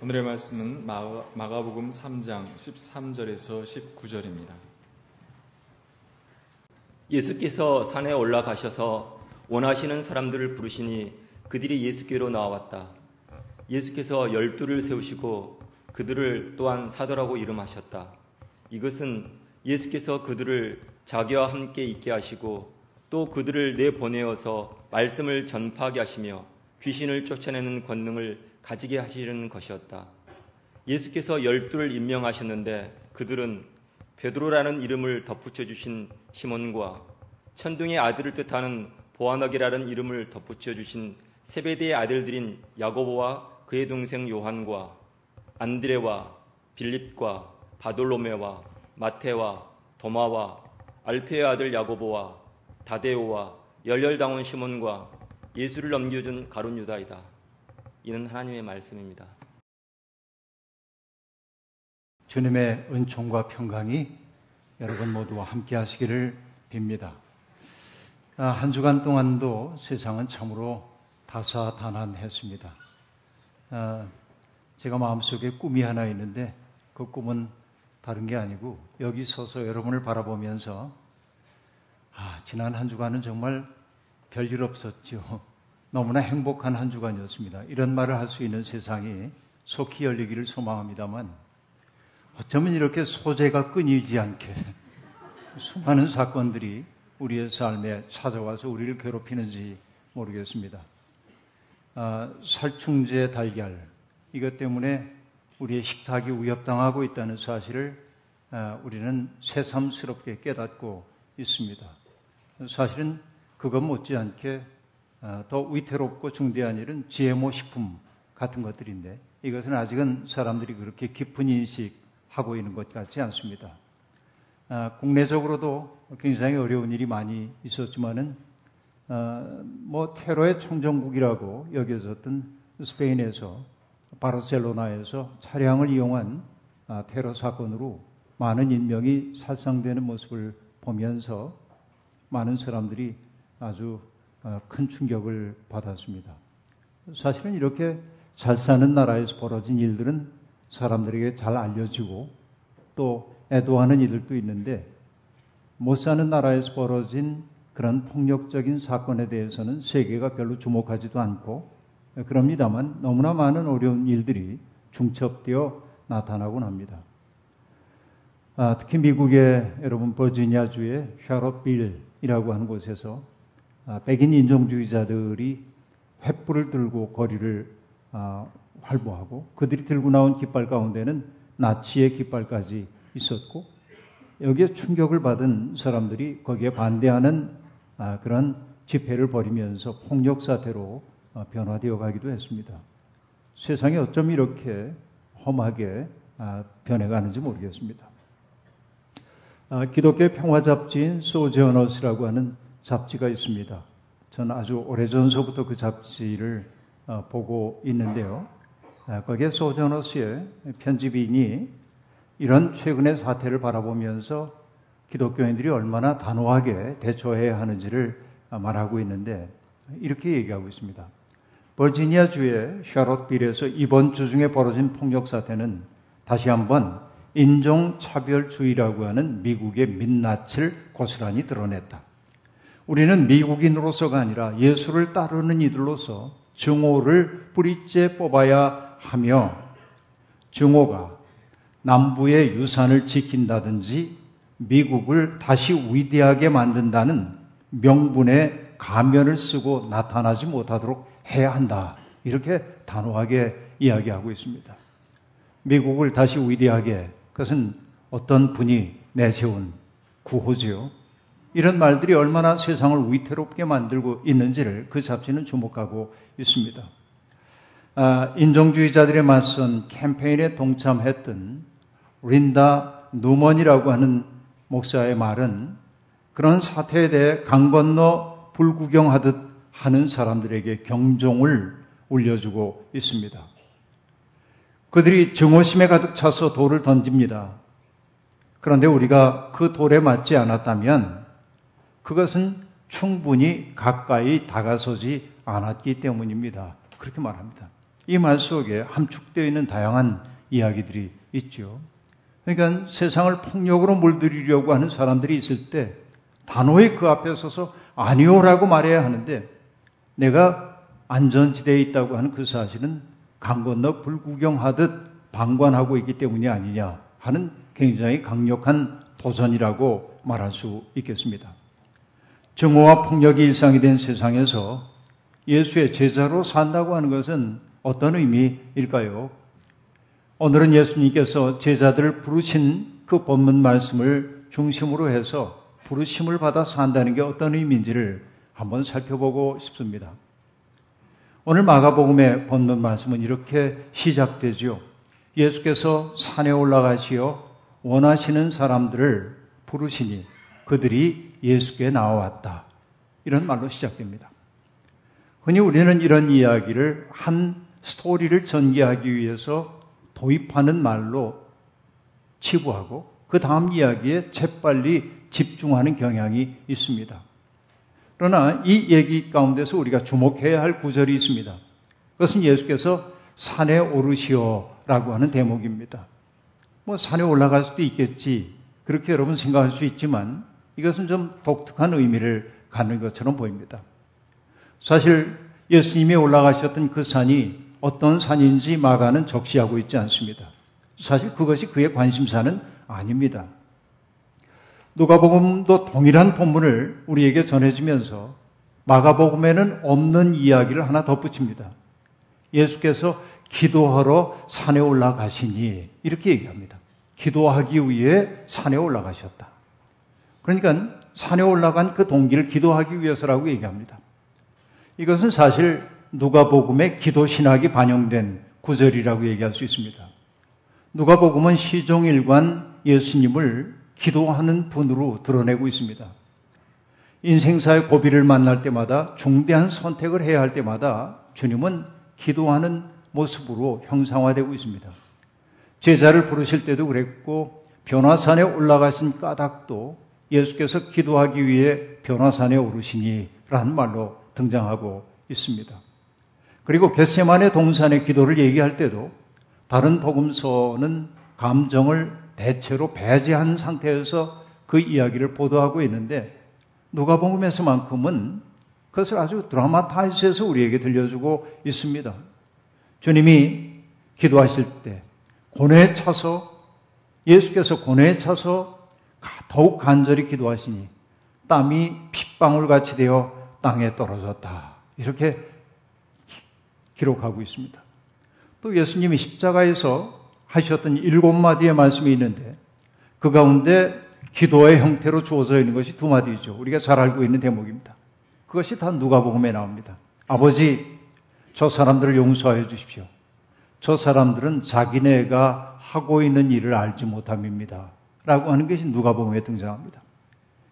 오늘의 말씀은 마가, 복음 3장 13절에서 19절입니다. 예수께서 산에 올라가셔서 원하시는 사람들을 부르시니 그들이 예수께로 나왔다. 예수께서 열두를 세우시고 그들을 또한 사도라고 이름하셨다. 이것은 예수께서 그들을 자기와 함께 있게 하시고 또 그들을 내보내어서 말씀을 전파하게 하시며 귀신을 쫓아내는 권능을 가지게 하시려는 것이었다. 예수께서 열두를 임명하셨는데 그들은 베드로라는 이름을 덧붙여 주신 시몬과 천둥의 아들을 뜻하는 보아너기라는 이름을 덧붙여 주신 세베대의 아들들인 야고보와 그의 동생 요한과 안드레와 빌립과 바돌로메와 마테와 도마와 알페의 아들 야고보와 다데오와 열렬당원 시몬과 예수를 넘겨준 가룟 유다이다. 이는 하나님의 말씀입니다. 주님의 은총과 평강이 여러분 모두와 함께 하시기를 빕니다. 아, 한 주간 동안도 세상은 참으로 다사다난했습니다. 아, 제가 마음속에 꿈이 하나 있는데 그 꿈은 다른 게 아니고 여기 서서 여러분을 바라보면서 아, 지난 한 주간은 정말 별일 없었죠. 너무나 행복한 한 주간이었습니다. 이런 말을 할 수 있는 세상이 속히 열리기를 소망합니다만 어쩌면 이렇게 소재가 끊이지 않게 수많은 사건들이 우리의 삶에 찾아와서 우리를 괴롭히는지 모르겠습니다. 아, 살충제 달걀 이것 때문에 우리의 식탁이 위협당하고 있다는 사실을 아, 우리는 새삼스럽게 깨닫고 있습니다. 사실은 그것 못지않게 어, 더 위태롭고 중대한 일은 GMO 식품 같은 것들인데 이것은 아직은 사람들이 그렇게 깊은 인식하고 있는 것 같지 않습니다. 아, 국내적으로도 굉장히 어려운 일이 많이 있었지만은 어, 뭐 테러의 청정국이라고 여겨졌던 스페인에서 바르셀로나에서 차량을 이용한 아, 테러 사건으로 많은 인명이 살상되는 모습을 보면서 많은 사람들이 아주 어, 큰 충격을 받았습니다. 사실은 이렇게 잘 사는 나라에서 벌어진 일들은 사람들에게 잘 알려지고 또 애도하는 이들도 있는데 못 사는 나라에서 벌어진 그런 폭력적인 사건에 대해서는 세계가 별로 주목하지도 않고 그럽니다만 너무나 많은 어려운 일들이 중첩되어 나타나곤 합니다. 아, 특히 미국의 여러분 버지니아주의 샤롯빌이라고 하는 곳에서 아, 백인 인종주의자들이 횃불을 들고 거리를 아, 활보하고 그들이 들고 나온 깃발 가운데는 나치의 깃발까지 있었고 여기에 충격을 받은 사람들이 거기에 반대하는 아, 그런 집회를 벌이면서 폭력 사태로 변화되어 가기도 했습니다. 세상이 어쩜 이렇게 험하게 변해가는지 모르겠습니다. 기독교 평화 잡지인 소저너스라고 하는 잡지가 있습니다. 저는 아주 오래전서부터 그 잡지를 어, 보고 있는데요. 아, 거기에 소저너 씨의 편집인이 이런 최근의 사태를 바라보면서 기독교인들이 얼마나 단호하게 대처해야 하는지를 말하고 있는데 이렇게 얘기하고 있습니다. 버지니아 주의 샤롯빌에서 이번 주 중에 벌어진 폭력 사태는 다시 한번 인종차별주의라고 하는 미국의 민낯을 고스란히 드러냈다. 우리는 미국인으로서가 아니라 예수를 따르는 이들로서 증오를 뿌리째 뽑아야 하며 증오가 남부의 유산을 지킨다든지 미국을 다시 위대하게 만든다는 명분의 가면을 쓰고 나타나지 못하도록 해야 한다. 이렇게 단호하게 이야기하고 있습니다. 미국을 다시 위대하게 그것은 어떤 분이 내세운 구호지요. 이런 말들이 얼마나 세상을 위태롭게 만들고 있는지를 그 잡지는 주목하고 있습니다. 아, 인종주의자들에 맞선 캠페인에 동참했던 린다 누먼이라고 하는 목사의 말은 그런 사태에 대해 강 건너 불구경하듯 하는 사람들에게 경종을 울려주고 있습니다. 그들이 증오심에 가득 차서 돌을 던집니다. 그런데 우리가 그 돌에 맞지 않았다면 그것은 충분히 가까이 다가서지 않았기 때문입니다. 그렇게 말합니다. 이 말 속에 함축되어 있는 다양한 이야기들이 있죠. 그러니까 세상을 폭력으로 물들이려고 하는 사람들이 있을 때 단호히 그 앞에 서서 아니오라고 말해야 하는데 내가 안전지대에 있다고 하는 그 사실은 강 건너 불구경하듯 방관하고 있기 때문이 아니냐 하는 굉장히 강력한 도전이라고 말할 수 있겠습니다. 정오와 폭력이 일상이 된 세상에서 예수의 제자로 산다고 하는 것은 어떤 의미일까요? 오늘은 예수님께서 제자들을 부르신 그 본문 말씀을 중심으로 해서 부르심을 받아 산다는 게 어떤 의미인지를 한번 살펴보고 싶습니다. 오늘 마가복음의 본문 말씀은 이렇게 시작되죠. 예수께서 산에 올라가시어 원하시는 사람들을 부르시니 그들이 예수께 나와왔다. 이런 말로 시작됩니다. 흔히 우리는 이런 이야기를 한 스토리를 전개하기 위해서 도입하는 말로 치부하고 그 다음 이야기에 재빨리 집중하는 경향이 있습니다. 그러나 이 얘기 가운데서 우리가 주목해야 할 구절이 있습니다. 그것은 예수께서 산에 오르시오라고 하는 대목입니다. 뭐 산에 올라갈 수도 있겠지. 그렇게 여러분 생각할 수 있지만 이것은 좀 독특한 의미를 갖는 것처럼 보입니다. 사실 예수님이 올라가셨던 그 산이 어떤 산인지 마가는 적시하고 있지 않습니다. 사실 그것이 그의 관심사는 아닙니다. 누가복음도 동일한 본문을 우리에게 전해주면서 마가복음에는 없는 이야기를 하나 덧붙입니다. 예수께서 기도하러 산에 올라가시니 이렇게 얘기합니다. 기도하기 위해 산에 올라가셨다. 그러니까 산에 올라간 그 동기를 기도하기 위해서라고 얘기합니다. 이것은 사실 누가복음의 기도 신학이 반영된 구절이라고 얘기할 수 있습니다. 누가복음은 시종일관 예수님을 기도하는 분으로 드러내고 있습니다. 인생사의 고비를 만날 때마다 중대한 선택을 해야 할 때마다 주님은 기도하는 모습으로 형상화되고 있습니다. 제자를 부르실 때도 그랬고 변화산에 올라가신 까닭도 예수께서 기도하기 위해 변화산에 오르시니라는 말로 등장하고 있습니다. 그리고 겟세만의 동산의 기도를 얘기할 때도 다른 복음서는 감정을 대체로 배제한 상태에서 그 이야기를 보도하고 있는데 누가복음에서만큼은 그것을 아주 드라마타이즈해서 우리에게 들려주고 있습니다. 주님이 기도하실 때 고뇌에 차서 예수께서 고뇌에 차서 더욱 간절히 기도하시니 땀이 핏방울 같이 되어 땅에 떨어졌다. 이렇게 기록하고 있습니다. 또 예수님이 십자가에서 하셨던 일곱 마디의 말씀이 있는데 그 가운데 기도의 형태로 주어져 있는 것이 두 마디죠. 우리가 잘 알고 있는 대목입니다. 그것이 다 누가복음에 나옵니다. 아버지, 저 사람들을 용서하여 주십시오. 저 사람들은 자기네가 하고 있는 일을 알지 못함입니다. 라고 하는 것이 누가복음에 등장합니다.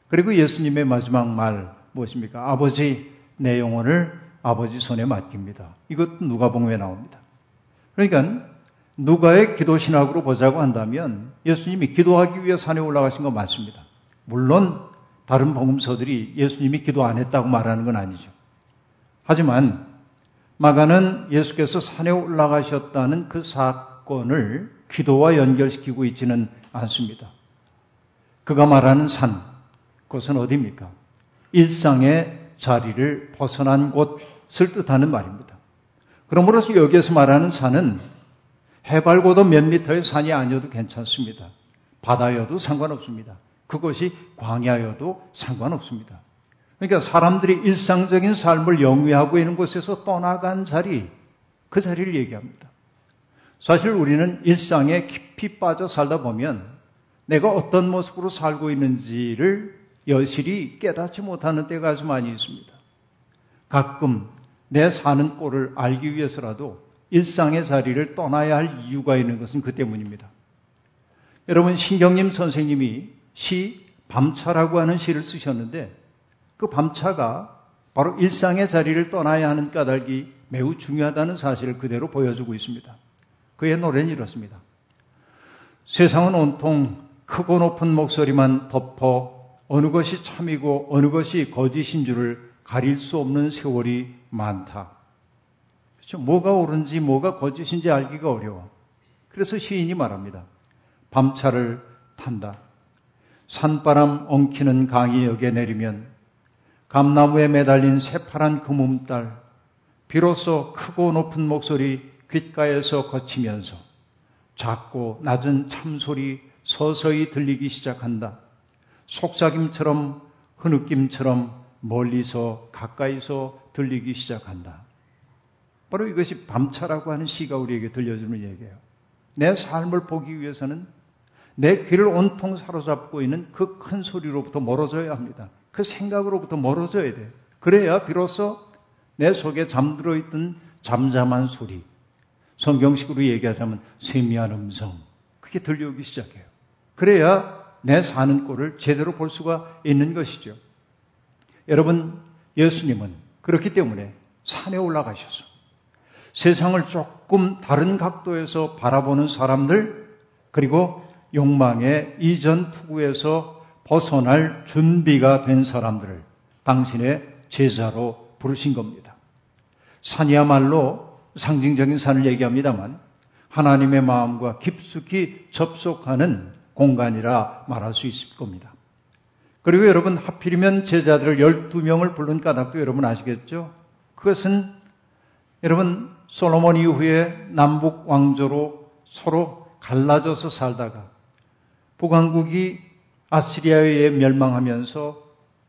그리고 예수님의 마지막 말 무엇입니까? 아버지, 내 영혼을 아버지 손에 맡깁니다. 이것도 누가복음에 나옵니다. 그러니까 누가의 기도 신학으로 보자고 한다면 예수님이 기도하기 위해 산에 올라가신 건 맞습니다. 물론 다른 복음서들이 예수님이 기도 안 했다고 말하는 건 아니죠. 하지만 마가는 예수께서 산에 올라가셨다는 그 사건을 기도와 연결시키고 있지는 않습니다. 그가 말하는 산, 그것은 어디입니까? 일상의 자리를 벗어난 곳을 뜻하는 말입니다. 그러므로서 여기에서 말하는 산은 해발 고도 몇 미터의 산이 아니어도 괜찮습니다. 바다여도 상관없습니다. 그것이 광야여도 상관없습니다. 그러니까 사람들이 일상적인 삶을 영위하고 있는 곳에서 떠나간 자리, 그 자리를 얘기합니다. 사실 우리는 일상에 깊이 빠져 살다 보면 내가 어떤 모습으로 살고 있는지를 여실히 깨닫지 못하는 때가 아주 많이 있습니다. 가끔 내 사는 꼴을 알기 위해서라도 일상의 자리를 떠나야 할 이유가 있는 것은 그 때문입니다. 여러분, 신경님 선생님이 시 밤차라고 하는 시를 쓰셨는데 그 밤차가 바로 일상의 자리를 떠나야 하는 까닭이 매우 중요하다는 사실을 그대로 보여주고 있습니다. 그의 노래는 이렇습니다. 세상은 온통 크고 높은 목소리만 덮어 어느 것이 참이고 어느 것이 거짓인 줄을 가릴 수 없는 세월이 많다. 그렇죠? 뭐가 옳은지 뭐가 거짓인지 알기가 어려워. 그래서 시인이 말합니다. 밤차를 탄다. 산바람 엉키는 강이 역에 내리면 감나무에 매달린 새파란 금음달 비로소 크고 높은 목소리 귓가에서 거치면서 작고 낮은 참소리 서서히 들리기 시작한다. 속삭임처럼 흐느낌처럼 멀리서 가까이서 들리기 시작한다. 바로 이것이 밤차라고 하는 시가 우리에게 들려주는 얘기예요. 내 삶을 보기 위해서는 내 귀를 온통 사로잡고 있는 그 큰 소리로부터 멀어져야 합니다. 그 생각으로부터 멀어져야 돼. 그래야 비로소 내 속에 잠들어 있던 잠잠한 소리, 성경식으로 얘기하자면 세미한 음성, 그게 들려오기 시작해요. 그래야 내 사는 꼴을 제대로 볼 수가 있는 것이죠. 여러분, 예수님은 그렇기 때문에 산에 올라가셔서 세상을 조금 다른 각도에서 바라보는 사람들, 그리고 욕망의 이전 투구에서 벗어날 준비가 된 사람들을 당신의 제자로 부르신 겁니다. 산이야말로 상징적인 산을 얘기합니다만 하나님의 마음과 깊숙이 접속하는 공간이라 말할 수 있을 겁니다. 그리고 여러분 하필이면 제자들을 12명을 부른 까닭도 여러분 아시겠죠? 그것은 여러분 솔로몬 이후에 남북 왕조로 서로 갈라져서 살다가 북왕국이 아시리아에 멸망하면서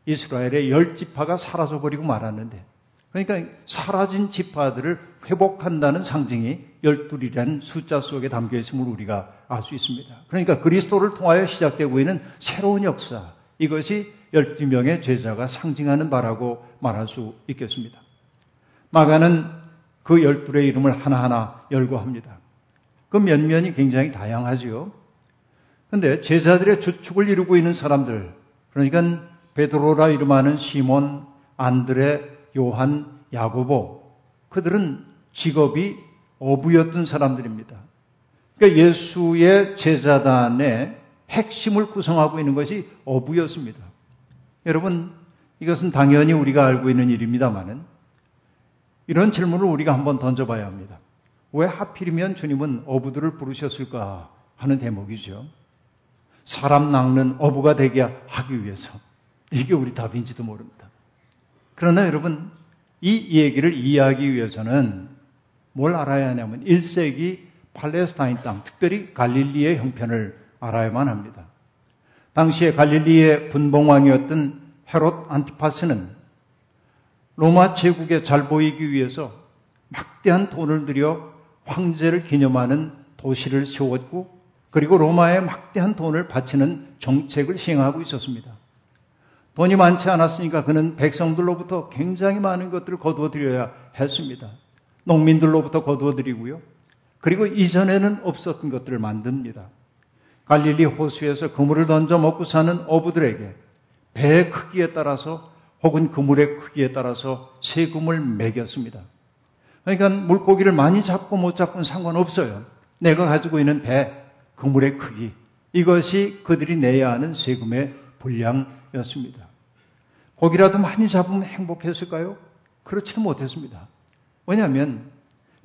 이스라엘의 열 지파가 사라져 버리고 말았는데 그러니까 사라진 지파들을 회복한다는 상징이 열둘이라는 숫자 속에 담겨 있음을 우리가 알 수 있습니다. 그러니까 그리스도를 통하여 시작되고 있는 새로운 역사, 이것이 12명의 제자가 상징하는 바라고 말할 수 있겠습니다. 마가는 그 12의 이름을 하나하나 열거합니다. 그 면면이 굉장히 다양하지요. 근데 제자들의 주축을 이루고 있는 사람들, 그러니까 베드로라 이름하는 시몬, 안드레, 요한, 야고보, 그들은 직업이 어부였던 사람들입니다. 그러니까 예수의 제자단의 핵심을 구성하고 있는 것이 어부였습니다. 여러분, 이것은 당연히 우리가 알고 있는 일입니다만은 이런 질문을 우리가 한번 던져봐야 합니다. 왜 하필이면 주님은 어부들을 부르셨을까 하는 대목이죠. 사람 낚는 어부가 되게 하기 위해서. 이게 우리 답인지도 모릅니다. 그러나 여러분, 이 얘기를 이해하기 위해서는 뭘 알아야 하냐면 1세기 팔레스타인 땅, 특별히 갈릴리의 형편을 알아야만 합니다. 당시에 갈릴리의 분봉왕이었던 헤롯 안티파스는 로마 제국에 잘 보이기 위해서 막대한 돈을 들여 황제를 기념하는 도시를 세웠고 그리고 로마에 막대한 돈을 바치는 정책을 시행하고 있었습니다. 돈이 많지 않았으니까 그는 백성들로부터 굉장히 많은 것들을 거두어 드려야 했습니다. 농민들로부터 거두어 드리고요. 그리고 이전에는 없었던 것들을 만듭니다. 갈릴리 호수에서 그물을 던져 먹고 사는 어부들에게 배의 크기에 따라서 혹은 그물의 크기에 따라서 세금을 매겼습니다. 그러니까 물고기를 많이 잡고 못 잡고는 상관없어요. 내가 가지고 있는 배, 그물의 크기, 이것이 그들이 내야 하는 세금의 분량이었습니다. 고기라도 많이 잡으면 행복했을까요? 그렇지도 못했습니다. 왜냐하면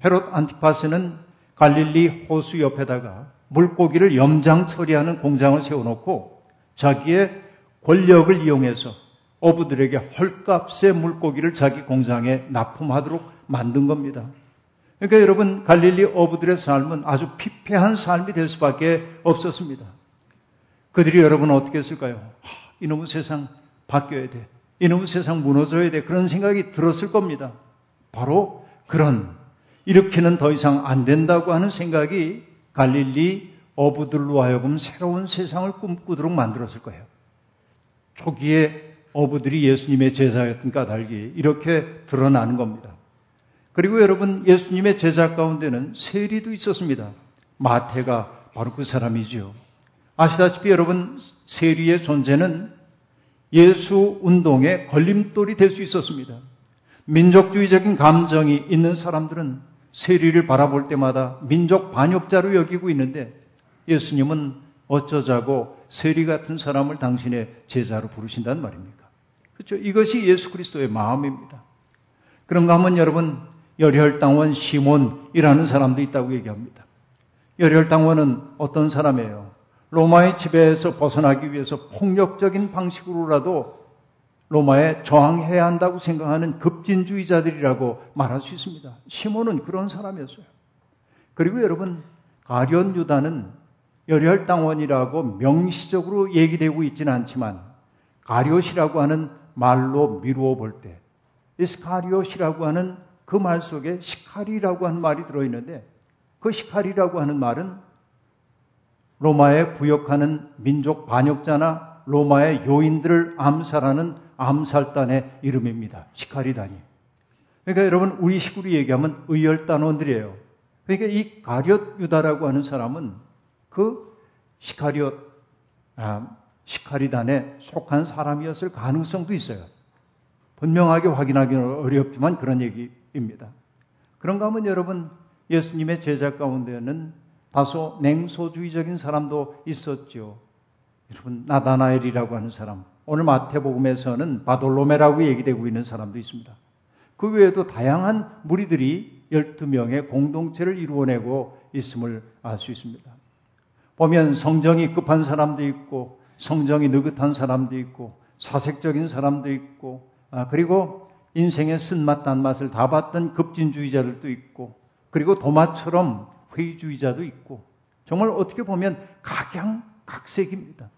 헤롯 안티파스는 갈릴리 호수 옆에다가 물고기를 염장 처리하는 공장을 세워놓고 자기의 권력을 이용해서 어부들에게 헐값의 물고기를 자기 공장에 납품하도록 만든 겁니다. 그러니까 여러분 갈릴리 어부들의 삶은 아주 피폐한 삶이 될 수밖에 없었습니다. 그들이 여러분 어떻게 했을까요? 하, 이놈의 세상 바뀌어야 돼. 이놈의 세상 무너져야 돼. 그런 생각이 들었을 겁니다. 바로 그런 이렇게는 더 이상 안 된다고 하는 생각이 갈릴리 어부들로 하여금 새로운 세상을 꿈꾸도록 만들었을 거예요. 초기에 어부들이 예수님의 제자였던 까닭이 이렇게 드러나는 겁니다. 그리고 여러분 예수님의 제자 가운데는 세리도 있었습니다. 마태가 바로 그 사람이지요. 아시다시피 여러분 세리의 존재는 예수 운동의 걸림돌이 될 수 있었습니다. 민족주의적인 감정이 있는 사람들은 세리를 바라볼 때마다 민족 반역자로 여기고 있는데 예수님은 어쩌자고 세리 같은 사람을 당신의 제자로 부르신단 말입니까? 그렇죠? 이것이 예수 그리스도의 마음입니다. 그런가 하면 여러분 열혈당원 시몬이라는 사람도 있다고 얘기합니다. 열혈당원은 어떤 사람이에요? 로마의 지배에서 벗어나기 위해서 폭력적인 방식으로라도 로마에 저항해야 한다고 생각하는 급진주의자들이라고 말할 수 있습니다. 시몬은 그런 사람이었어요. 그리고 여러분, 가련 유다는 열혈 당원이라고 명시적으로 얘기되고 있지는 않지만 가리옷이라고 하는 말로 미루어 볼 때, 이스카리옷이라고 하는 그 말 속에 시카리라고 하는 말이 들어있는데 그 시카리라고 하는 말은 로마에 부역하는 민족 반역자나 로마의 요인들을 암살하는 암살단의 이름입니다. 시카리단이. 그러니까 여러분 우리 식으로 얘기하면 의열단원들이에요. 그러니까 이 가룟 유다라고 하는 사람은 그 시카리옷 아, 시카리단에 속한 사람이었을 가능성도 있어요. 분명하게 확인하기는 어렵지만 그런 얘기입니다. 그런가 하면 여러분 예수님의 제자 가운데는 다소 냉소주의적인 사람도 있었죠. 여러분 나다나엘이라고 하는 사람 오늘 마태복음에서는 바돌로메라고 얘기되고 있는 사람도 있습니다. 그 외에도 다양한 무리들이 12명의 공동체를 이루어내고 있음을 알 수 있습니다. 보면 성정이 급한 사람도 있고 성정이 느긋한 사람도 있고 사색적인 사람도 있고 아, 그리고 인생의 쓴맛 단맛을 다 봤던 급진주의자들도 있고 그리고 도마처럼 회의주의자도 있고 정말 어떻게 보면 각양각색입니다.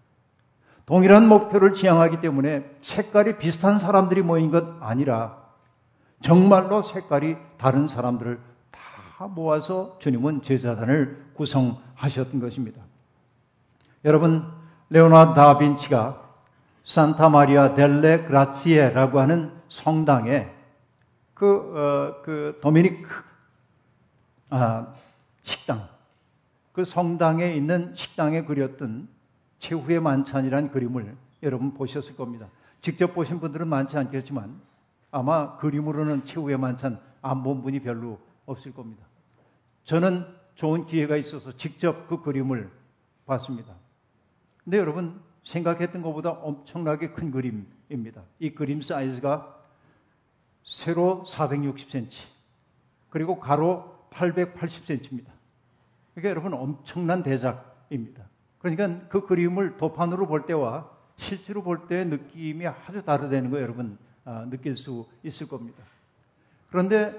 동일한 목표를 지향하기 때문에 색깔이 비슷한 사람들이 모인 것 아니라 정말로 색깔이 다른 사람들을 다 모아서 주님은 제자단을 구성하셨던 것입니다. 여러분, 레오나르도 다빈치가 산타 마리아 델레 그라치에라고 하는 성당에 그, 어, 그 도미니크 아, 식당, 그 성당에 있는 식당에 그렸던 최후의 만찬이라는 그림을 여러분 보셨을 겁니다. 직접 보신 분들은 많지 않겠지만 아마 그림으로는 최후의 만찬 안 본 분이 별로 없을 겁니다. 저는 좋은 기회가 있어서 직접 그 그림을 봤습니다. 근데 여러분 생각했던 것보다 엄청나게 큰 그림입니다. 이 그림 사이즈가 세로 460cm 그리고 가로 880cm입니다. 그러니까 여러분 엄청난 대작입니다. 그러니까 그 그림을 도판으로 볼 때와 실제로 볼 때의 느낌이 아주 다르다는 거 여러분 아, 느낄 수 있을 겁니다. 그런데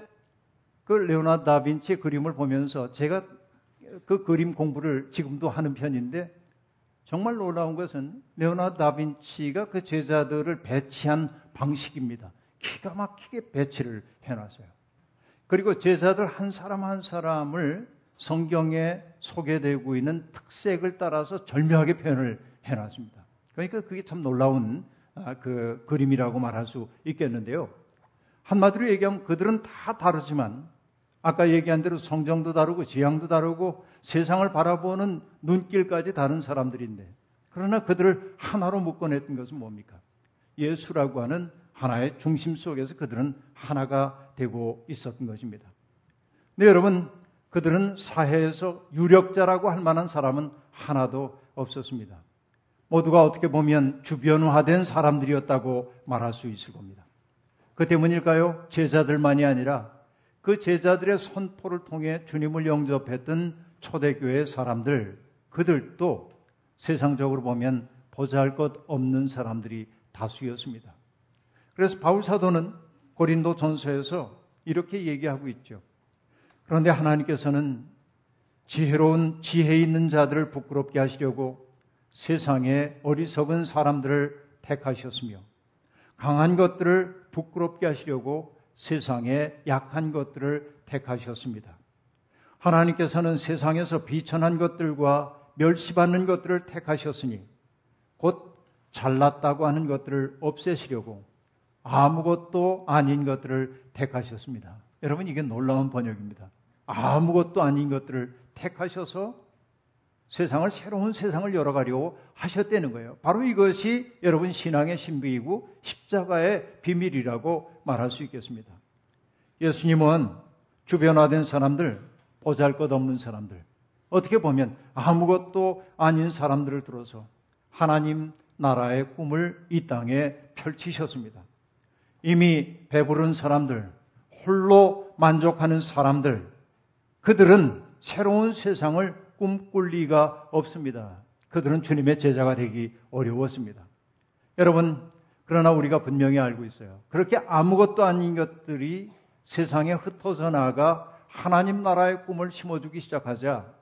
그 레오나르도 다빈치 그림을 보면서 제가 그 그림 공부를 지금도 하는 편인데 정말 놀라운 것은 레오나르도 다빈치가 그 제자들을 배치한 방식입니다. 기가 막히게 배치를 해놨어요. 그리고 제자들 한 사람 한 사람을 성경에 소개되고 있는 특색을 따라서 절묘하게 표현을 해놨습니다. 그러니까 그게 참 놀라운 아, 그 그림이라고 말할 수 있겠는데요. 한마디로 얘기하면 그들은 다 다르지만 아까 얘기한 대로 성정도 다르고 지향도 다르고 세상을 바라보는 눈길까지 다른 사람들인데 그러나 그들을 하나로 묶어냈던 것은 뭡니까? 예수라고 하는 하나의 중심 속에서 그들은 하나가 되고 있었던 것입니다. 네, 여러분, 그들은 사회에서 유력자라고 할 만한 사람은 하나도 없었습니다. 모두가 어떻게 보면 주변화된 사람들이었다고 말할 수 있을 겁니다. 그 때문일까요? 제자들만이 아니라 그 제자들의 선포를 통해 주님을 영접했던 초대교회 사람들, 그들도 세상적으로 보면 보잘 것 없는 사람들이 다수였습니다. 그래서 바울 사도는 고린도 전서에서 이렇게 얘기하고 있죠. 그런데 하나님께서는 지혜로운 지혜 있는 자들을 부끄럽게 하시려고 세상에 어리석은 사람들을 택하셨으며 강한 것들을 부끄럽게 하시려고 세상에 약한 것들을 택하셨습니다. 하나님께서는 세상에서 비천한 것들과 멸시받는 것들을 택하셨으니 곧 잘났다고 하는 것들을 없애시려고 아무것도 아닌 것들을 택하셨습니다. 여러분 이게 놀라운 번역입니다. 아무것도 아닌 것들을 택하셔서 세상을 새로운 세상을 열어가려고 하셨다는 거예요. 바로 이것이 여러분 신앙의 신비이고 십자가의 비밀이라고 말할 수 있겠습니다. 예수님은 주변화된 사람들, 보잘 것 없는 사람들, 어떻게 보면 아무것도 아닌 사람들을 들어서 하나님 나라의 꿈을 이 땅에 펼치셨습니다. 이미 배부른 사람들, 홀로 만족하는 사람들, 그들은 새로운 세상을 꿈꿀 리가 없습니다. 그들은 주님의 제자가 되기 어려웠습니다. 여러분, 그러나 우리가 분명히 알고 있어요. 그렇게 아무것도 아닌 것들이 세상에 흩어져 나가 하나님 나라의 꿈을 심어주기 시작하자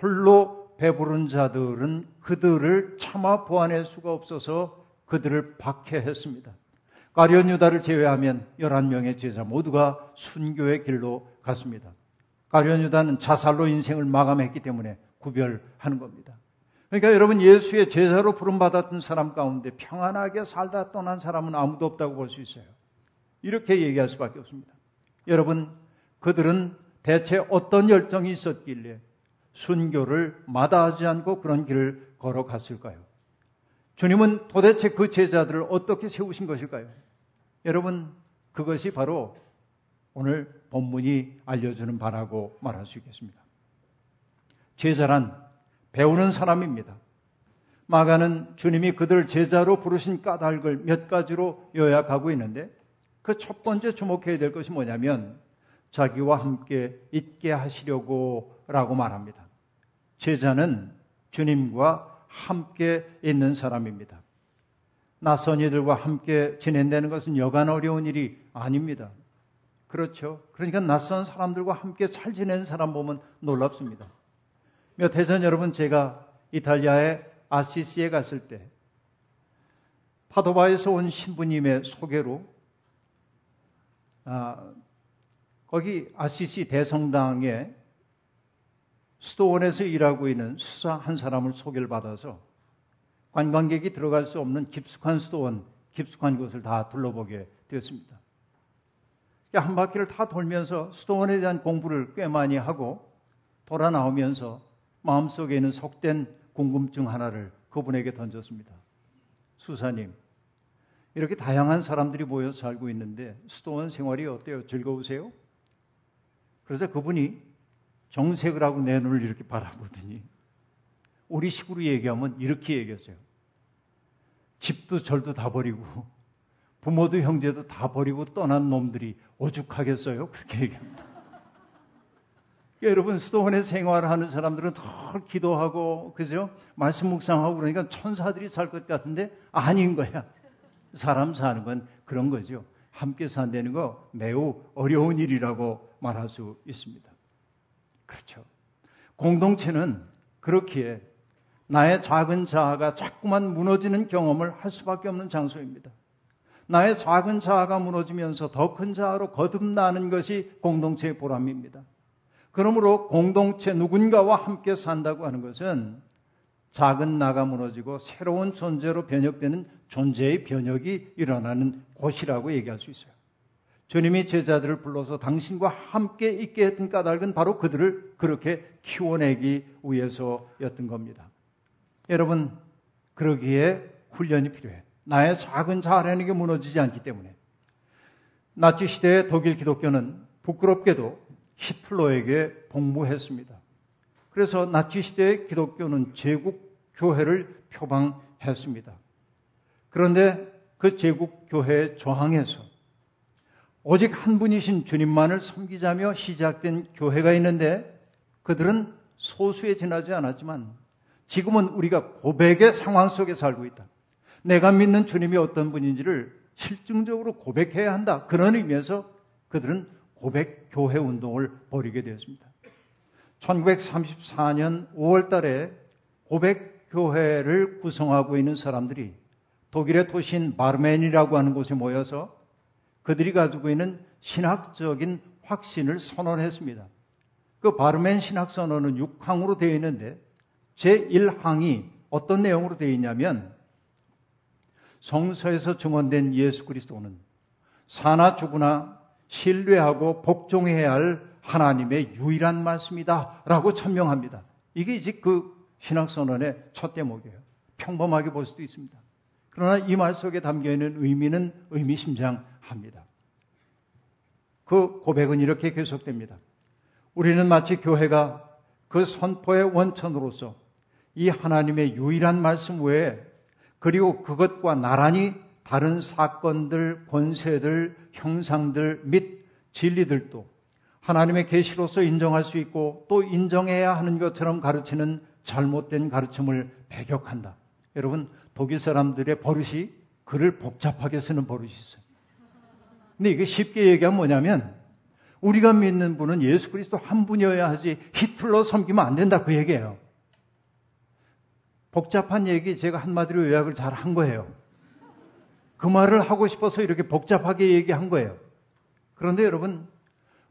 홀로 배부른 자들은 그들을 참아 보아낼 수가 없어서 그들을 박해했습니다. 가련 유다를 제외하면 11명의 제자 모두가 순교의 길로 갔습니다. 가련 유다는 자살로 인생을 마감했기 때문에 구별하는 겁니다. 그러니까 여러분 예수의 제자로 부름받았던 사람 가운데 평안하게 살다 떠난 사람은 아무도 없다고 볼 수 있어요. 이렇게 얘기할 수밖에 없습니다. 여러분 그들은 대체 어떤 열정이 있었길래 순교를 마다하지 않고 그런 길을 걸어갔을까요? 주님은 도대체 그 제자들을 어떻게 세우신 것일까요? 여러분, 그것이 바로 오늘 본문이 알려주는 바라고 말할 수 있겠습니다. 제자란 배우는 사람입니다. 마가는 주님이 그들 제자로 부르신 까닭을 몇 가지로 요약하고 있는데 그 첫 번째 주목해야 될 것이 뭐냐면 자기와 함께 있게 하시려고 라고 말합니다. 제자는 주님과 함께 있는 사람입니다. 낯선 이들과 함께 지낸다는 것은 여간 어려운 일이 아닙니다. 그렇죠. 그러니까 낯선 사람들과 함께 잘 지내는 사람 보면 놀랍습니다. 몇 해 전 여러분 제가 이탈리아의 아시시에 갔을 때 파도바에서 온 신부님의 소개로 아, 거기 아시시 대성당에 수도원에서 일하고 있는 수사 한 사람을 소개를 받아서 관광객이 들어갈 수 없는 깊숙한 수도원, 깊숙한 곳을 다 둘러보게 되었습니다. 한 바퀴를 다 돌면서 수도원에 대한 공부를 꽤 많이 하고 돌아 나오면서 마음속에 있는 속된 궁금증 하나를 그분에게 던졌습니다. 수사님, 이렇게 다양한 사람들이 모여서 살고 있는데 수도원 생활이 어때요? 즐거우세요? 그래서 그분이 정색을 하고 내 눈을 이렇게 바라보더니 우리 식으로 얘기하면 이렇게 얘기했어요. 집도 절도 다 버리고 부모도 형제도 다 버리고 떠난 놈들이 오죽하겠어요? 그렇게 얘기합니다. 여러분 수도원에 생활하는 사람들은 더 기도하고 그죠? 말씀 묵상하고 그러니까 천사들이 살 것 같은데 아닌 거야. 사람 사는 건 그런 거죠. 함께 산다는 거 매우 어려운 일이라고 말할 수 있습니다. 그렇죠. 공동체는 그렇기에 나의 작은 자아가 자꾸만 무너지는 경험을 할 수밖에 없는 장소입니다. 나의 작은 자아가 무너지면서 더 큰 자아로 거듭나는 것이 공동체의 보람입니다. 그러므로 공동체 누군가와 함께 산다고 하는 것은 작은 나가 무너지고 새로운 존재로 변혁되는 존재의 변혁이 일어나는 곳이라고 얘기할 수 있어요. 주님이 제자들을 불러서 당신과 함께 있게 했던 까닭은 바로 그들을 그렇게 키워내기 위해서였던 겁니다. 여러분, 그러기에 훈련이 필요해. 나의 작은 자아라는 게 무너지지 않기 때문에. 나치 시대의 독일 기독교는 부끄럽게도 히틀러에게 복무했습니다. 그래서 나치 시대의 기독교는 제국 교회를 표방했습니다. 그런데 그 제국 교회에 저항해서 오직 한 분이신 주님만을 섬기자며 시작된 교회가 있는데 그들은 소수에 지나지 않았지만 지금은 우리가 고백의 상황 속에 살고 있다. 내가 믿는 주님이 어떤 분인지를 실증적으로 고백해야 한다. 그런 의미에서 그들은 고백 교회 운동을 벌이게 되었습니다. 1934년 5월 달에 고백 교회를 구성하고 있는 사람들이 독일의 도시인 바르멘이라고 하는 곳에 모여서 그들이 가지고 있는 신학적인 확신을 선언했습니다. 그 바르멘 신학 선언은 6항으로 되어 있는데 제1항이 어떤 내용으로 되어 있냐면 성서에서 증언된 예수 그리스도는 사나 죽으나 신뢰하고 복종해야 할 하나님의 유일한 말씀이다 라고 천명합니다. 이게 이제 그 신학선언의 첫 대목이에요. 평범하게 볼 수도 있습니다. 그러나 이 말 속에 담겨 있는 의미는 의미심장합니다. 그 고백은 이렇게 계속됩니다. 우리는 마치 교회가 그 선포의 원천으로서 이 하나님의 유일한 말씀 외에 그리고 그것과 나란히 다른 사건들, 권세들, 형상들 및 진리들도 하나님의 계시로서 인정할 수 있고 또 인정해야 하는 것처럼 가르치는 잘못된 가르침을 배격한다. 여러분 독일 사람들의 버릇이 글을 복잡하게 쓰는 버릇이 있어요. 근데 이게 쉽게 얘기하면 뭐냐면 우리가 믿는 분은 예수 그리스도 한 분이어야 하지 히틀러 섬기면 안 된다 그 얘기예요. 복잡한 얘기 제가 한마디로 요약을 잘 한 거예요. 그 말을 하고 싶어서 이렇게 복잡하게 얘기한 거예요. 그런데 여러분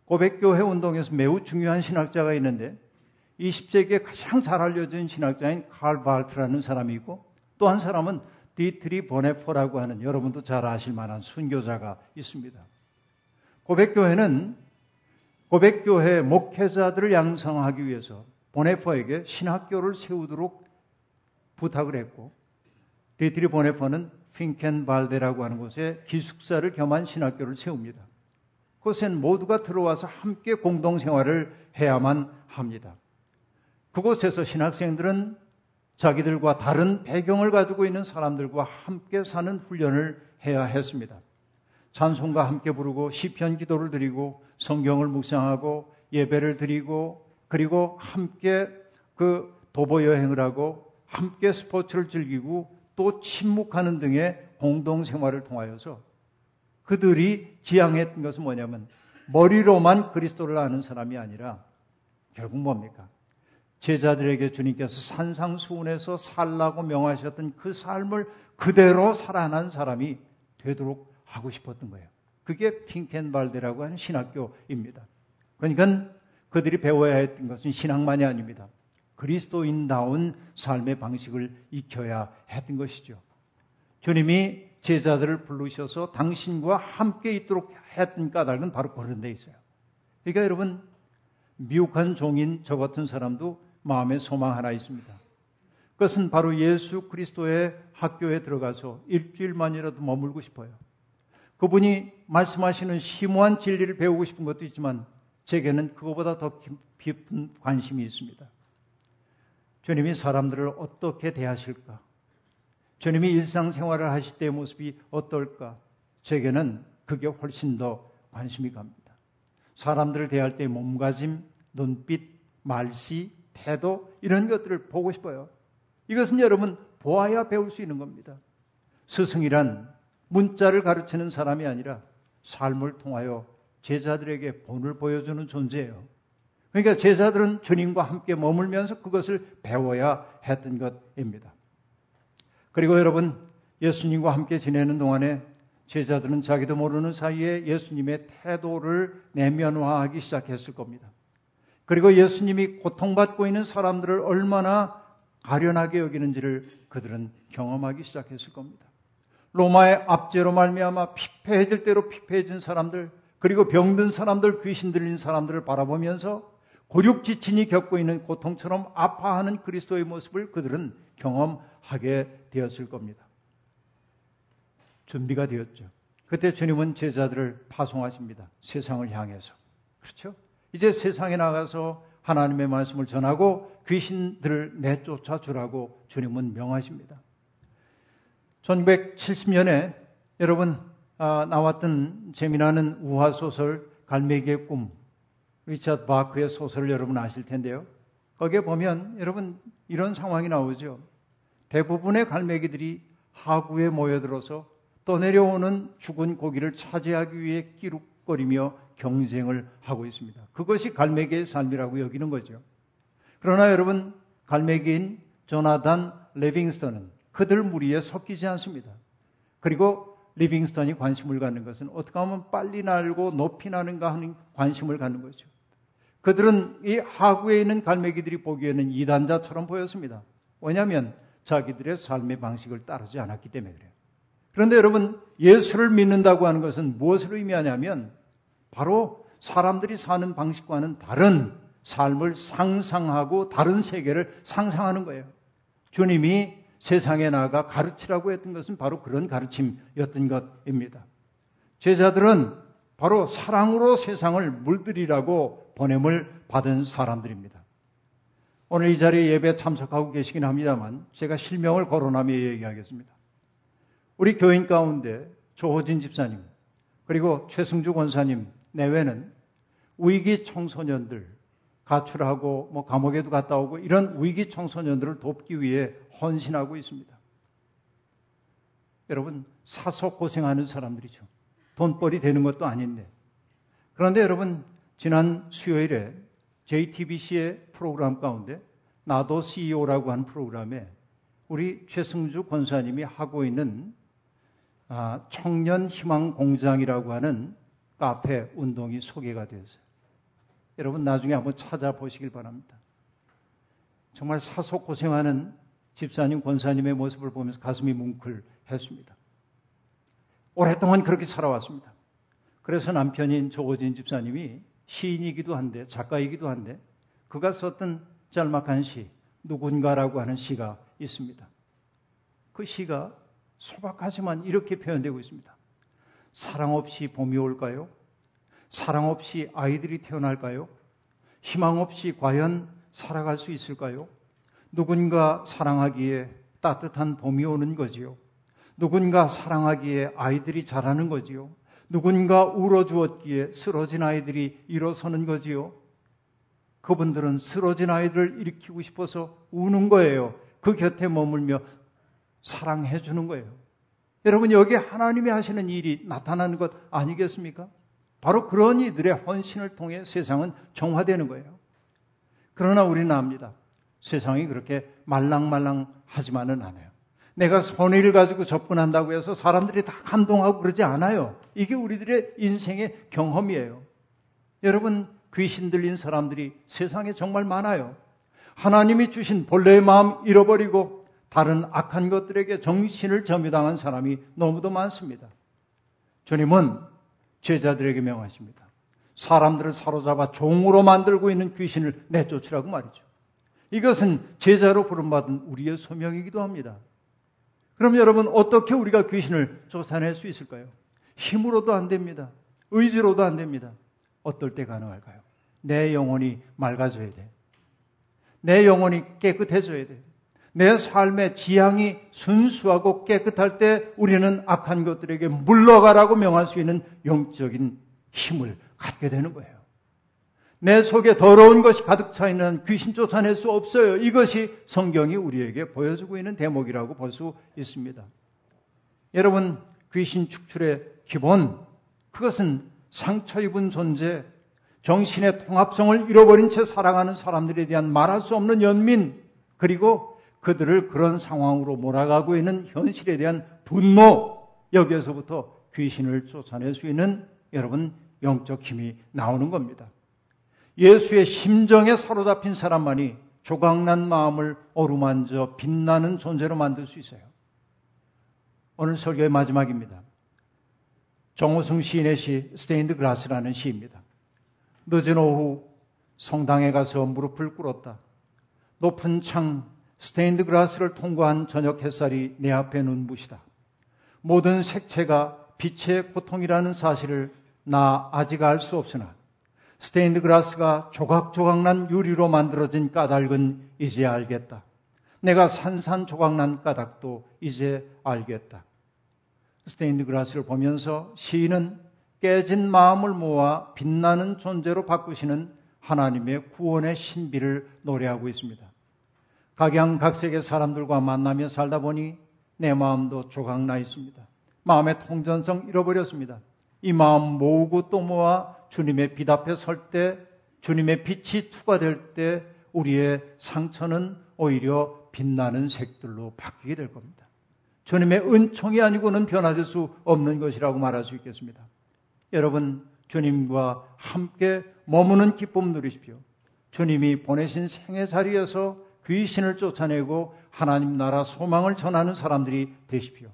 고백교회 운동에서 매우 중요한 신학자가 있는데 20세기에 가장 잘 알려진 신학자인 칼 바르트라는 사람이 있고 또 한 사람은 디트리히 본회퍼라고 하는 여러분도 잘 아실 만한 순교자가 있습니다. 고백교회는 고백교회 목회자들을 양성하기 위해서 본회퍼에게 신학교를 세우도록 부탁을 했고 디트리히 본회퍼는 핑켄발데라고 하는 곳에 기숙사를 겸한 신학교를 세웁니다. 그곳엔 모두가 들어와서 함께 공동생활을 해야만 합니다. 그곳에서 신학생들은 자기들과 다른 배경을 가지고 있는 사람들과 함께 사는 훈련을 해야 했습니다. 찬송가 함께 부르고 시편 기도를 드리고 성경을 묵상하고 예배를 드리고 그리고 함께 그 도보 여행을 하고 함께 스포츠를 즐기고 또 침묵하는 등의 공동 생활을 통하여서 그들이 지향했던 것은 뭐냐면 머리로만 그리스도를 아는 사람이 아니라 결국 뭡니까? 제자들에게 주님께서 산상수훈에서 살라고 명하셨던 그 삶을 그대로 살아난 사람이 되도록 하고 싶었던 거예요. 그게 핑켄발데라고 하는 신학교입니다. 그러니까 그들이 배워야 했던 것은 신학만이 아닙니다. 그리스도인다운 삶의 방식을 익혀야 했던 것이죠. 주님이 제자들을 부르셔서 당신과 함께 있도록 했던 까닭은 바로 그런 데 있어요. 그러니까 여러분, 미혹한 종인 저 같은 사람도 마음에 소망 하나 있습니다. 그것은 바로 예수 그리스도의 학교에 들어가서 일주일만이라도 머물고 싶어요. 그분이 말씀하시는 심오한 진리를 배우고 싶은 것도 있지만 제게는 그거보다 더 깊은 관심이 있습니다. 주님이 사람들을 어떻게 대하실까? 주님이 일상생활을 하실 때의 모습이 어떨까? 제게는 그게 훨씬 더 관심이 갑니다. 사람들을 대할 때의 몸가짐, 눈빛, 말씨, 태도, 이런 것들을 보고 싶어요. 이것은 여러분 보아야 배울 수 있는 겁니다. 스승이란 문자를 가르치는 사람이 아니라 삶을 통하여 제자들에게 본을 보여주는 존재예요. 그러니까 제자들은 주님과 함께 머물면서 그것을 배워야 했던 것입니다. 그리고 여러분, 예수님과 함께 지내는 동안에 제자들은 자기도 모르는 사이에 예수님의 태도를 내면화하기 시작했을 겁니다. 그리고 예수님이 고통받고 있는 사람들을 얼마나 가련하게 여기는지를 그들은 경험하기 시작했을 겁니다. 로마의 압제로 말미암아 피폐해질 대로 피폐해진 사람들, 그리고 병든 사람들, 귀신 들린 사람들을 바라보면서 고륙 지친이 겪고 있는 고통처럼 아파하는 그리스도의 모습을 그들은 경험하게 되었을 겁니다. 준비가 되었죠. 그때 주님은 제자들을 파송하십니다. 세상을 향해서. 그렇죠? 이제 세상에 나가서 하나님의 말씀을 전하고 귀신들을 내쫓아 주라고 주님은 명하십니다. 1970년에 여러분 아, 나왔던 재미나는 우화 소설 갈매기의 꿈 리차드 바크의 소설을 여러분 아실 텐데요. 거기에 보면 여러분 이런 상황이 나오죠. 대부분의 갈매기들이 하구에 모여들어서 떠내려오는 죽은 고기를 차지하기 위해 끼룩거리며 경쟁을 하고 있습니다. 그것이 갈매기의 삶이라고 여기는 거죠. 그러나 여러분 갈매기인 조나단 레빙스턴은 그들 무리에 섞이지 않습니다. 그리고 리빙스턴이 관심을 갖는 것은 어떻게 하면 빨리 날고 높이 나는가 하는 관심을 갖는 거죠. 그들은 이 하구에 있는 갈매기들이 보기에는 이단자처럼 보였습니다. 왜냐하면 자기들의 삶의 방식을 따르지 않았기 때문에 그래요. 그런데 여러분, 예수를 믿는다고 하는 것은 무엇을 의미하냐면 바로 사람들이 사는 방식과는 다른 삶을 상상하고 다른 세계를 상상하는 거예요. 주님이 세상에 나가 가르치라고 했던 것은 바로 그런 가르침이었던 것입니다. 제자들은 바로 사랑으로 세상을 물들이라고 보냄을 받은 사람들입니다. 오늘 이 자리에 예배 참석하고 계시긴 합니다만 제가 실명을 거론하며 얘기하겠습니다. 우리 교인 가운데 조호진 집사님, 그리고 최승주 권사님, 내외는 위기 청소년들 가출하고 뭐 감옥에도 갔다 오고 이런 위기 청소년들을 돕기 위해 헌신하고 있습니다. 여러분 사서 고생하는 사람들이죠. 돈벌이 되는 것도 아닌데. 그런데 여러분 지난 수요일에 JTBC의 프로그램 가운데 나도 CEO라고 한 프로그램에 우리 최승주 권사님이 하고 있는 아, 청년 희망 공장이라고 하는 카페 운동이 소개가 되었어요. 여러분 나중에 한번 찾아보시길 바랍니다. 정말 사속 고생하는 집사님, 권사님의 모습을 보면서 가슴이 뭉클했습니다. 오랫동안 그렇게 살아왔습니다. 그래서 남편인 조호진 집사님이 시인이기도 한데 작가이기도 한데 그가 썼던 짤막한 시 누군가라고 하는 시가 있습니다. 그 시가 소박하지만 이렇게 표현되고 있습니다. 사랑 없이 봄이 올까요? 사랑 없이 아이들이 태어날까요? 희망 없이 과연 살아갈 수 있을까요? 누군가 사랑하기에 따뜻한 봄이 오는 거지요. 누군가 사랑하기에 아이들이 자라는 거지요. 누군가 울어주었기에 쓰러진 아이들이 일어서는 거지요. 그분들은 쓰러진 아이들을 일으키고 싶어서 우는 거예요. 그 곁에 머물며 사랑해 주는 거예요. 여러분, 여기 하나님이 하시는 일이 나타나는 것 아니겠습니까? 바로 그런 이들의 헌신을 통해 세상은 정화되는 거예요. 그러나 우리는 압니다. 세상이 그렇게 말랑말랑 하지만은 않아요. 내가 선의를 가지고 접근한다고 해서 사람들이 다 감동하고 그러지 않아요. 이게 우리들의 인생의 경험이에요. 여러분, 귀신 들린 사람들이 세상에 정말 많아요. 하나님이 주신 본래의 마음 잃어버리고 다른 악한 것들에게 정신을 점유당한 사람이 너무도 많습니다. 주님은 제자들에게 명하십니다. 사람들을 사로잡아 종으로 만들고 있는 귀신을 내쫓으라고 말이죠. 이것은 제자로 부름받은 우리의 소명이기도 합니다. 그럼 여러분 어떻게 우리가 귀신을 쫓아낼 수 있을까요? 힘으로도 안 됩니다. 의지로도 안 됩니다. 어떨 때 가능할까요? 내 영혼이 맑아져야 돼. 내 영혼이 깨끗해져야 돼. 내 삶의 지향이 순수하고 깨끗할 때 우리는 악한 것들에게 물러가라고 명할 수 있는 영적인 힘을 갖게 되는 거예요. 내 속에 더러운 것이 가득 차 있는 귀신 쫓아낼 수 없어요. 이것이 성경이 우리에게 보여주고 있는 대목이라고 볼 수 있습니다. 여러분, 귀신 축출의 기본, 그것은 상처 입은 존재, 정신의 통합성을 잃어버린 채 살아가는 사람들에 대한 말할 수 없는 연민, 그리고 그들을 그런 상황으로 몰아가고 있는 현실에 대한 분노, 여기에서부터 귀신을 쫓아낼 수 있는 여러분 영적 힘이 나오는 겁니다. 예수의 심정에 사로잡힌 사람만이 조각난 마음을 어루만져 빛나는 존재로 만들 수 있어요. 오늘 설교의 마지막입니다. 정호승 시인의 시 스테인드 글라스라는 시입니다. 늦은 오후 성당에 가서 무릎을 꿇었다. 높은 창 스테인드 그라스를 통과한 저녁 햇살이 내 앞에 눈부시다. 모든 색채가 빛의 고통이라는 사실을 나 아직 알 수 없으나 스테인드 그라스가 조각조각난 유리로 만들어진 까닭은 이제 알겠다. 내가 산산조각난 까닭도 이제 알겠다. 스테인드 그라스를 보면서 시인은 깨진 마음을 모아 빛나는 존재로 바꾸시는 하나님의 구원의 신비를 노래하고 있습니다. 각양각색의 사람들과 만나며 살다 보니 내 마음도 조각나 있습니다. 마음의 통전성 잃어버렸습니다. 이 마음 모으고 또 모아 주님의 빛 앞에 설 때, 주님의 빛이 투과될 때 우리의 상처는 오히려 빛나는 색들로 바뀌게 될 겁니다. 주님의 은총이 아니고는 변화될 수 없는 것이라고 말할 수 있겠습니다. 여러분, 주님과 함께 머무는 기쁨 누리십시오. 주님이 보내신 생애 자리에서 귀신을 쫓아내고 하나님 나라 소망을 전하는 사람들이 되십시오.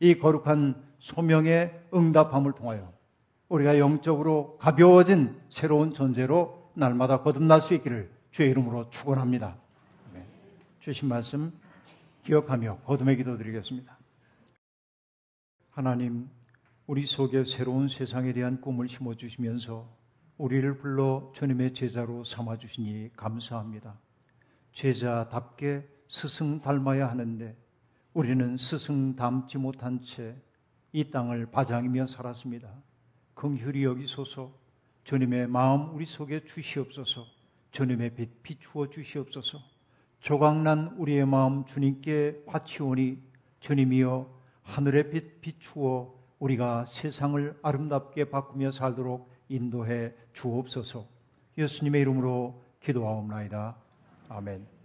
이 거룩한 소명의 응답함을 통하여 우리가 영적으로 가벼워진 새로운 존재로 날마다 거듭날 수 있기를 주의 이름으로 축원합니다. 주신 말씀 기억하며 거듭의 기도 드리겠습니다. 하나님, 우리 속에 새로운 세상에 대한 꿈을 심어 주시면서 우리를 불러 주님의 제자로 삼아 주시니 감사합니다. 제자답게 스승 닮아야 하는데 우리는 스승 닮지 못한 채 이 땅을 바장이며 살았습니다. 긍휼히 여기소서 주님의 마음 우리 속에 주시옵소서. 주님의 빛 비추어 주시옵소서. 조각난 우리의 마음 주님께 바치오니 주님이여 하늘의 빛 비추어 우리가 세상을 아름답게 바꾸며 살도록 인도해 주옵소서. 예수님의 이름으로 기도하옵나이다. 아멘.